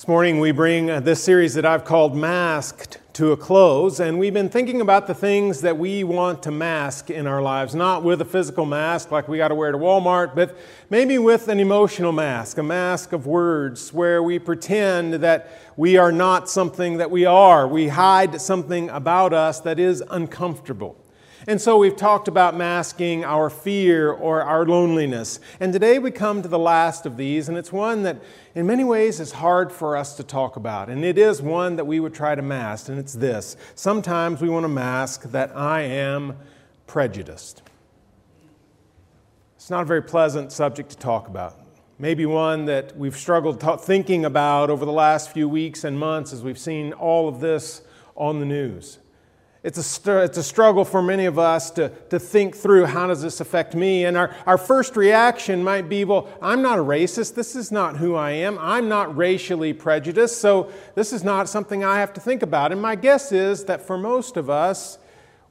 This morning we bring uh, this series that I've called Masked to a close, and we've been thinking about the things that we want to mask in our lives, not with a physical mask like we got to wear to Walmart, but maybe with an emotional mask, a mask of words where we pretend that we are not something that we are. We hide something about us that is uncomfortable. And so we've talked about masking our fear or our loneliness. And today we come to the last of these, and it's one that in many ways is hard for us to talk about. And it is one that we would try to mask, and it's this. Sometimes we want to mask that I am prejudiced. It's not a very pleasant subject to talk about. Maybe one that we've struggled thinking about over the last few weeks and months as we've seen all of this on the news. It's a, it's a struggle for many of us to, to think through how does this affect me? And our, our first reaction might be, well, I'm not a racist. This is not who I am. I'm not racially prejudiced, so this is not something I have to think about. And my guess is that for most of us,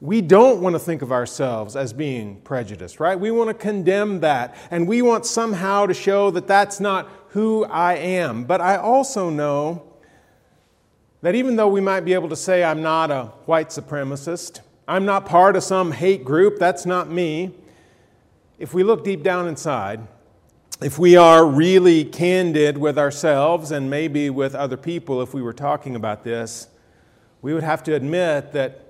we don't want to think of ourselves as being prejudiced, right? We want to condemn that. And we want somehow to show that that's not who I am. But I also know that even though we might be able to say, I'm not a white supremacist, I'm not part of some hate group, that's not me, if we look deep down inside, if we are really candid with ourselves and maybe with other people, if we were talking about this, we would have to admit that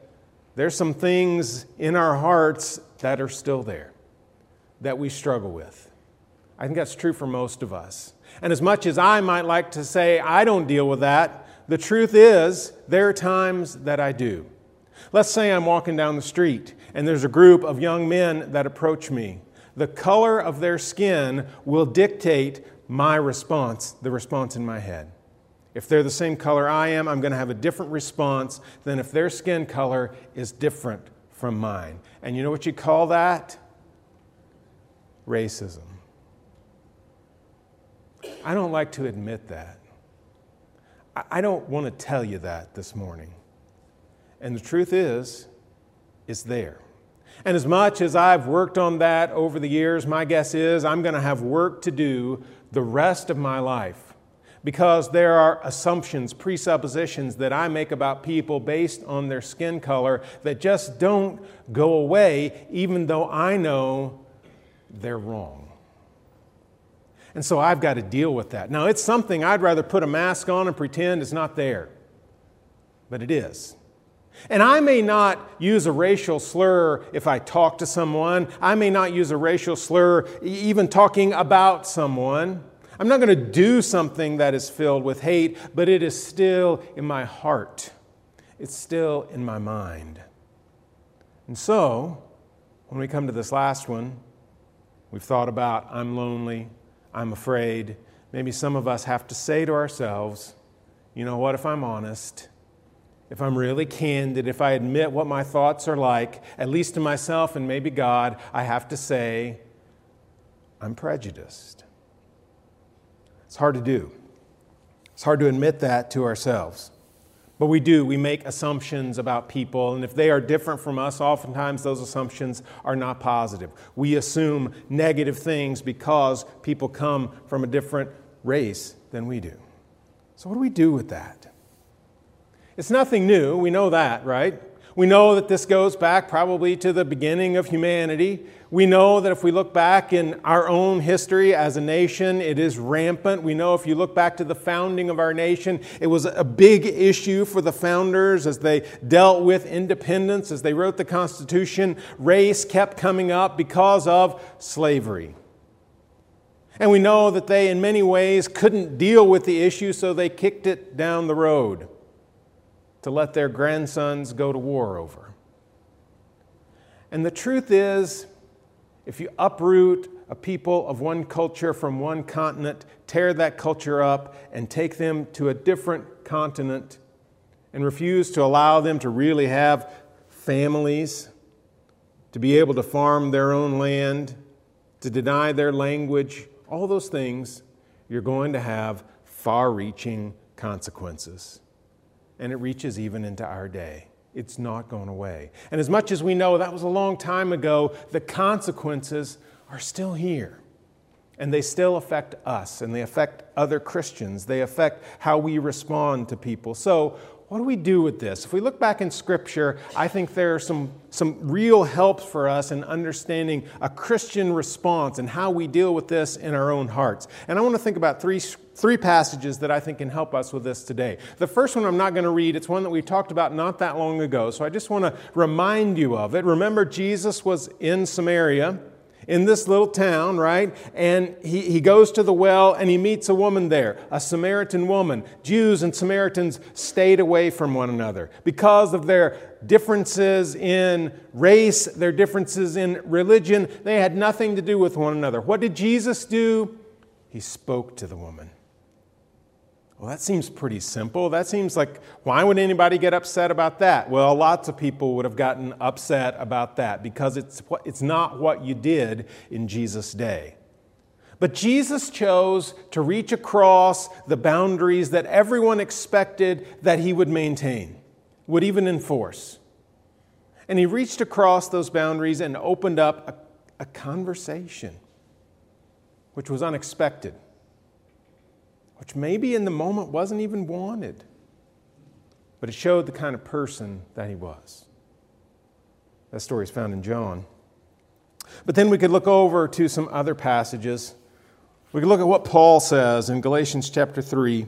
there's some things in our hearts that are still there, that we struggle with. I think that's true for most of us. And as much as I might like to say, I don't deal with that, the truth is, there are times that I do. Let's say I'm walking down the street and there's a group of young men that approach me. The color of their skin will dictate my response, the response in my head. If they're the same color I am, I'm going to have a different response than if their skin color is different from mine. And you know what you call that? Racism. I don't like to admit that. I don't want to tell you that this morning. And the truth is, it's there. And as much as I've worked on that over the years, my guess is I'm going to have work to do the rest of my life because there are assumptions, presuppositions that I make about people based on their skin color that just don't go away, even though I know they're wrong. And so I've got to deal with that. Now, it's something I'd rather put a mask on and pretend it's not there, but it is. And I may not use a racial slur if I talk to someone. I may not use a racial slur even talking about someone. I'm not going to do something that is filled with hate, but it is still in my heart. It's still in my mind. And so, when we come to this last one, we've thought about I'm lonely, I'm afraid. Maybe some of us have to say to ourselves, you know what, if I'm honest, if I'm really candid, if I admit what my thoughts are like, at least to myself and maybe God, I have to say, I'm prejudiced. It's hard to do. It's hard to admit that to ourselves. But we do, we make assumptions about people, and if they are different from us, oftentimes those assumptions are not positive. We assume negative things because people come from a different race than we do. So, what do we do with that? It's nothing new, we know that, right? We know that this goes back probably to the beginning of humanity. We know that if we look back in our own history as a nation, it is rampant. We know if you look back to the founding of our nation, it was a big issue for the founders as they dealt with independence, as they wrote the Constitution. Race kept coming up because of slavery. And we know that they, in many ways, couldn't deal with the issue, so they kicked it down the road to let their grandsons go to war over. And the truth is, if you uproot a people of one culture from one continent, tear that culture up, and take them to a different continent, and refuse to allow them to really have families, to be able to farm their own land, to deny their language, all those things, you're going to have far reaching consequences and it reaches even into our day. It's not going away. And as much as we know that was a long time ago, the consequences are still here. And they still affect us and they affect other Christians. They affect how we respond to people. So, what do we do with this? If we look back in Scripture, I think there are some, some real helps for us in understanding a Christian response and how we deal with this in our own hearts. And I want to think about three, three passages that I think can help us with this today. The first one I'm not going to read, it's one that we talked about not that long ago, so I just want to remind you of it. Remember, Jesus was in Samaria in this little town, right? And he, he goes to the well and he meets a woman there, a Samaritan woman. Jews and Samaritans stayed away from one another because of their differences in race, their differences in religion. They had nothing to do with one another. What did Jesus do? He spoke to the woman. Well, that seems pretty simple. That seems like, why would anybody get upset about that? Well, lots of people would have gotten upset about that because it's, it's not what you did in Jesus' day. But Jesus chose to reach across the boundaries that everyone expected that he would maintain, would even enforce. And he reached across those boundaries and opened up a, a conversation, which was unexpected which maybe in the moment wasn't even wanted, but it showed the kind of person that he was. That story is found in John. But then we could look over to some other passages. We could look at what Paul says in Galatians chapter 3.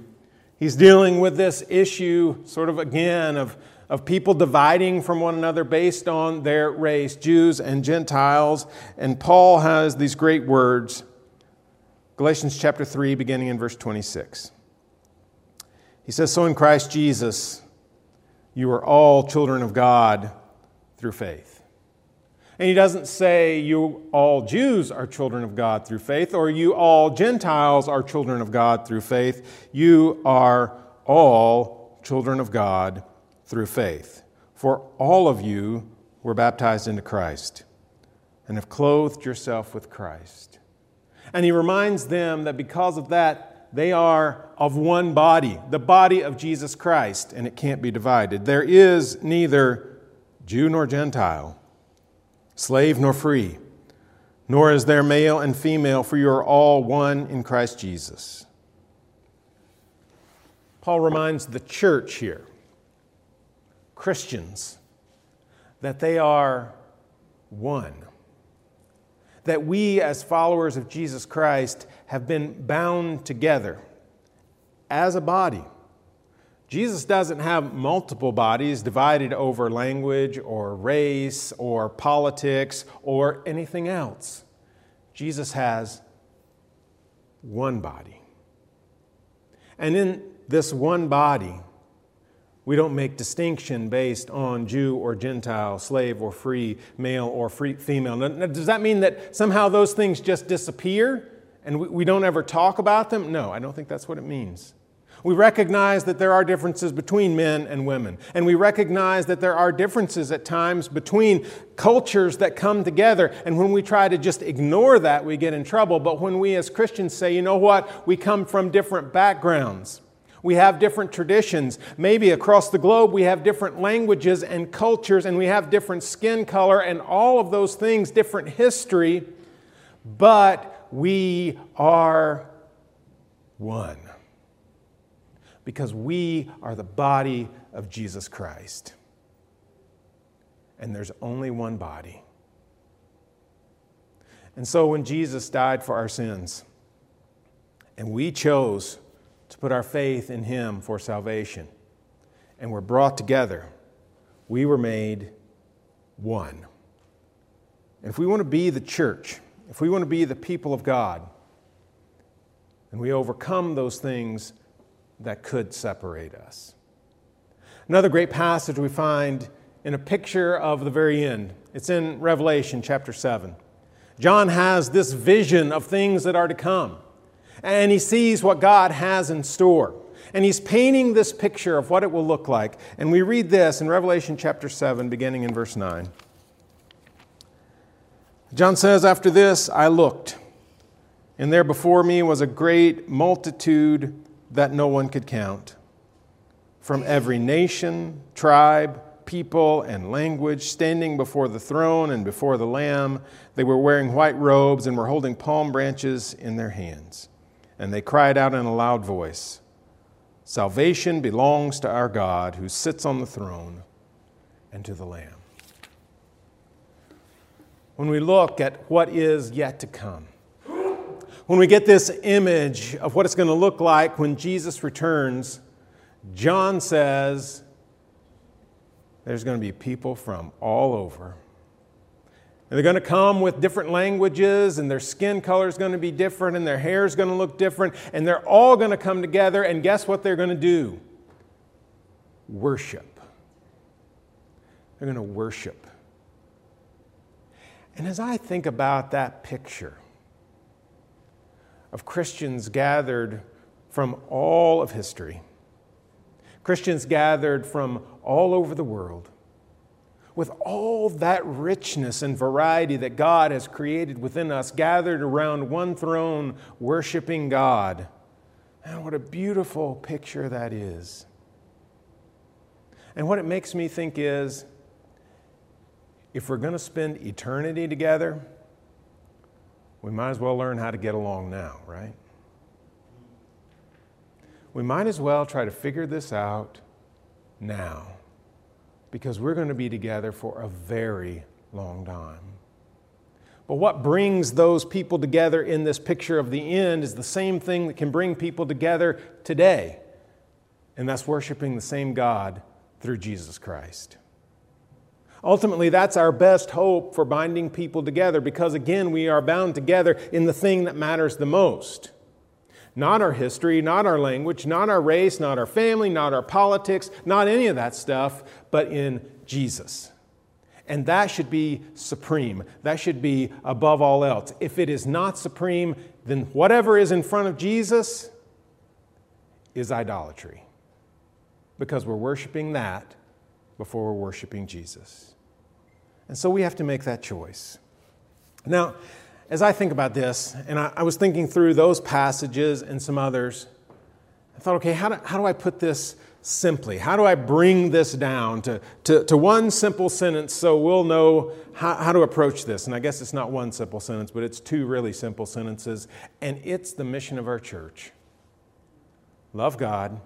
He's dealing with this issue, sort of again, of, of people dividing from one another based on their race, Jews and Gentiles. And Paul has these great words Galatians chapter 3, beginning in verse 26. He says, So in Christ Jesus, you are all children of God through faith. And he doesn't say you all Jews are children of God through faith or you all Gentiles are children of God through faith. You are all children of God through faith. For all of you were baptized into Christ and have clothed yourself with Christ. And he reminds them that because of that, they are of one body, the body of Jesus Christ, and it can't be divided. There is neither Jew nor Gentile, slave nor free, nor is there male and female, for you are all one in Christ Jesus. Paul reminds the church here, Christians, that they are one that we, as followers of Jesus Christ, have been bound together as a body. Jesus doesn't have multiple bodies divided over language or race or politics or anything else. Jesus has one body. And in this one body, we don't make distinction based on Jew or Gentile, slave or free, male or free, female. Now, does that mean that somehow those things just disappear and we, we don't ever talk about them? No, I don't think that's what it means. We recognize that there are differences between men and women. And we recognize that there are differences at times between cultures that come together. And when we try to just ignore that, we get in trouble. But when we as Christians say, you know what, we come from different backgrounds, we have different traditions. Maybe across the globe we have different languages and cultures, and we have different skin color and all of those things, different history, but we are one. Because we are the body of Jesus Christ. And there's only one body. And so when Jesus died for our sins, and we chose to put our faith in Him for salvation. And we're brought together. We were made one. And if we want to be the church, if we want to be the people of God, and we overcome those things that could separate us. Another great passage we find in a picture of the very end. It's in Revelation chapter 7. John has this vision of things that are to come and he sees what God has in store. And he's painting this picture of what it will look like. And we read this in Revelation chapter 7, beginning in verse 9. John says, After this I looked, and there before me was a great multitude that no one could count, from every nation, tribe, people and language, standing before the throne and before the Lamb. They were wearing white robes and were holding palm branches in their hands. And they cried out in a loud voice Salvation belongs to our God who sits on the throne and to the Lamb. When we look at what is yet to come, when we get this image of what it's going to look like when Jesus returns, John says there's going to be people from all over. And they're going to come with different languages, and their skin color is going to be different, and their hair is going to look different, and they're all going to come together, and guess what they're going to do? Worship. They're going to worship. And as I think about that picture of Christians gathered from all of history, Christians gathered from all over the world, with all that richness and variety that God has created within us, gathered around one throne, worshiping God. And what a beautiful picture that is. And what it makes me think is if we're going to spend eternity together, we might as well learn how to get along now, right? We might as well try to figure this out now because we're going to be together for a very long time. But what brings those people together in this picture of the end is the same thing that can bring people together today, and that's worshiping the same God through Jesus Christ. Ultimately, that's our best hope for binding people together because, again, we are bound together in the thing that matters the most. Not our history, not our language, not our race, not our family, not our politics, not any of that stuff, but in Jesus. And that should be supreme. That should be above all else. If it is not supreme, then whatever is in front of Jesus is idolatry because we're worshiping that before we're worshiping Jesus. And so we have to make that choice. Now, as I think about this, and I, I was thinking through those passages and some others, I thought, okay, how do, how do I put this simply? How do I bring this down to, to, to one simple sentence so we'll know how, how to approach this? And I guess it's not one simple sentence, but it's two really simple sentences. And it's the mission of our church love God,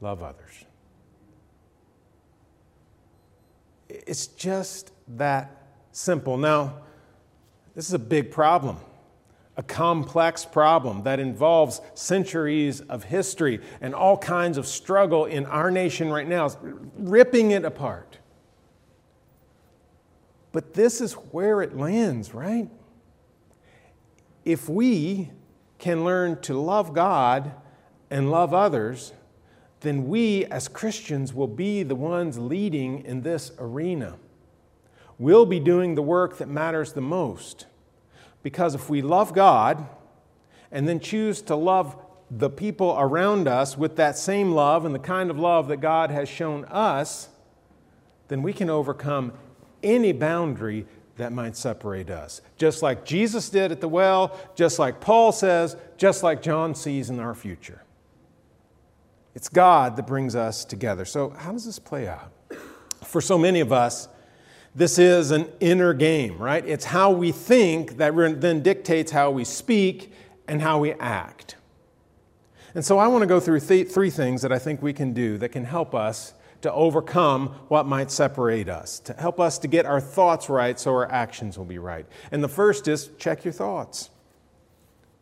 love others. It's just that simple. Now, this is a big problem, a complex problem that involves centuries of history and all kinds of struggle in our nation right now, ripping it apart. But this is where it lands, right? If we can learn to love God and love others, then we as Christians will be the ones leading in this arena. We'll be doing the work that matters the most. Because if we love God and then choose to love the people around us with that same love and the kind of love that God has shown us, then we can overcome any boundary that might separate us. Just like Jesus did at the well, just like Paul says, just like John sees in our future. It's God that brings us together. So, how does this play out? For so many of us, this is an inner game, right? It's how we think that then dictates how we speak and how we act. And so I want to go through th- three things that I think we can do that can help us to overcome what might separate us, to help us to get our thoughts right so our actions will be right. And the first is check your thoughts.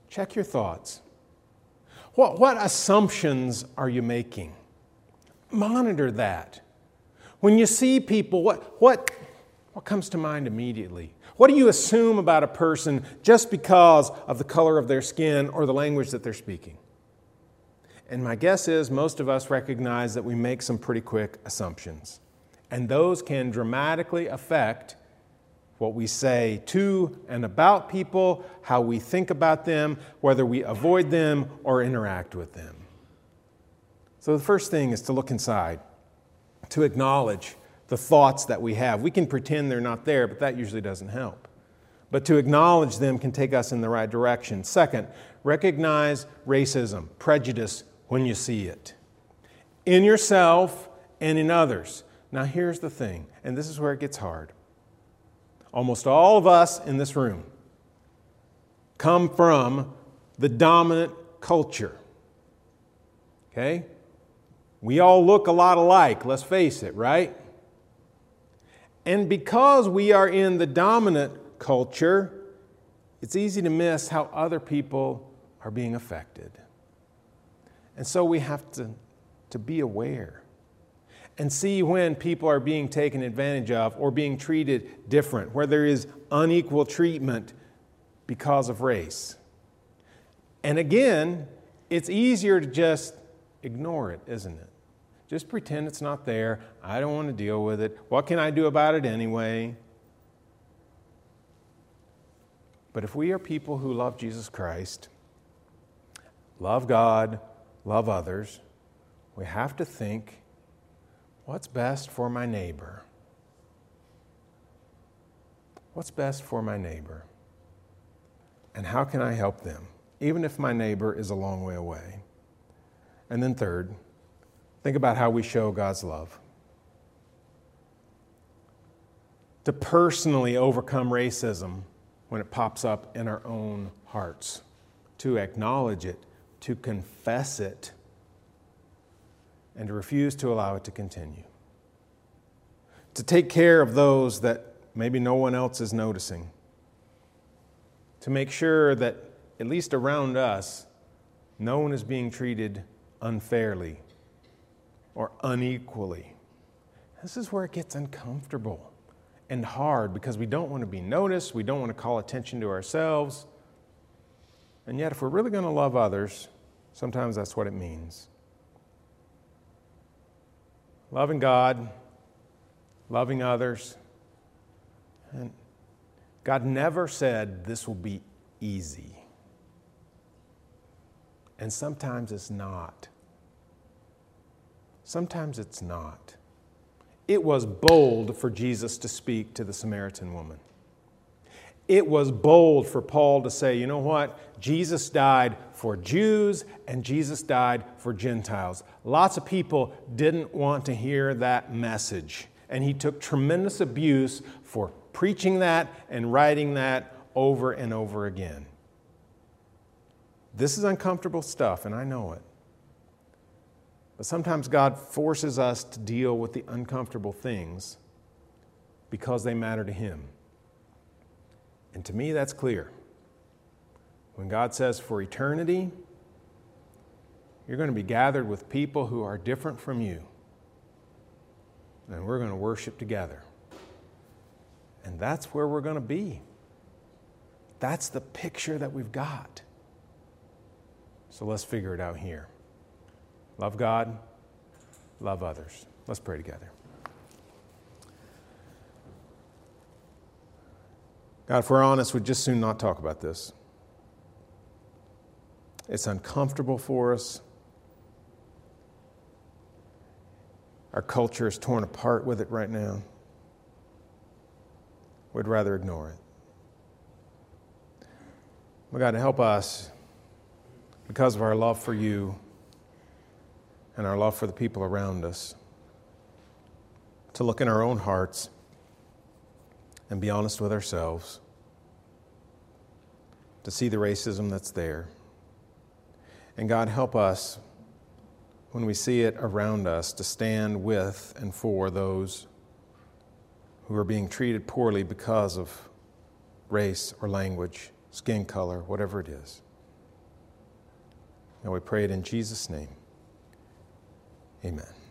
Check your thoughts. What, what assumptions are you making? Monitor that. When you see people, what, what, what comes to mind immediately? What do you assume about a person just because of the color of their skin or the language that they're speaking? And my guess is most of us recognize that we make some pretty quick assumptions. And those can dramatically affect what we say to and about people, how we think about them, whether we avoid them or interact with them. So the first thing is to look inside, to acknowledge the thoughts that we have. We can pretend they're not there, but that usually doesn't help. But to acknowledge them can take us in the right direction. Second, recognize racism, prejudice when you see it, in yourself and in others. Now, here's the thing, and this is where it gets hard. Almost all of us in this room come from the dominant culture. Okay? We all look a lot alike, let's face it, right? And because we are in the dominant culture, it's easy to miss how other people are being affected. And so we have to, to be aware and see when people are being taken advantage of or being treated different, where there is unequal treatment because of race. And again, it's easier to just ignore it, isn't it? Just pretend it's not there. I don't want to deal with it. What can I do about it anyway? But if we are people who love Jesus Christ, love God, love others, we have to think what's best for my neighbor? What's best for my neighbor? And how can I help them, even if my neighbor is a long way away? And then, third, think about how we show God's love. To personally overcome racism when it pops up in our own hearts, to acknowledge it, to confess it, and to refuse to allow it to continue. To take care of those that maybe no one else is noticing. To make sure that, at least around us, no one is being treated unfairly or unequally. This is where it gets uncomfortable and hard because we don't want to be noticed, we don't want to call attention to ourselves. And yet, if we're really going to love others, sometimes that's what it means. Loving God, loving others. And God never said this will be easy. And sometimes it's not. Sometimes it's not. It was bold for Jesus to speak to the Samaritan woman. It was bold for Paul to say, you know what? Jesus died for Jews and Jesus died for Gentiles. Lots of people didn't want to hear that message. And he took tremendous abuse for preaching that and writing that over and over again. This is uncomfortable stuff, and I know it. But sometimes God forces us to deal with the uncomfortable things because they matter to Him. And to me, that's clear. When God says for eternity, you're going to be gathered with people who are different from you, and we're going to worship together. And that's where we're going to be. That's the picture that we've got. So let's figure it out here. Love God, love others. Let's pray together. God, if we're honest, we'd just soon not talk about this. It's uncomfortable for us. Our culture is torn apart with it right now. We'd rather ignore it. Well, God, help us because of our love for you and our love for the people around us to look in our own hearts and be honest with ourselves, to see the racism that's there. And God, help us when we see it around us to stand with and for those who are being treated poorly because of race or language, skin color, whatever it is. And we pray it in Jesus' name. Amen.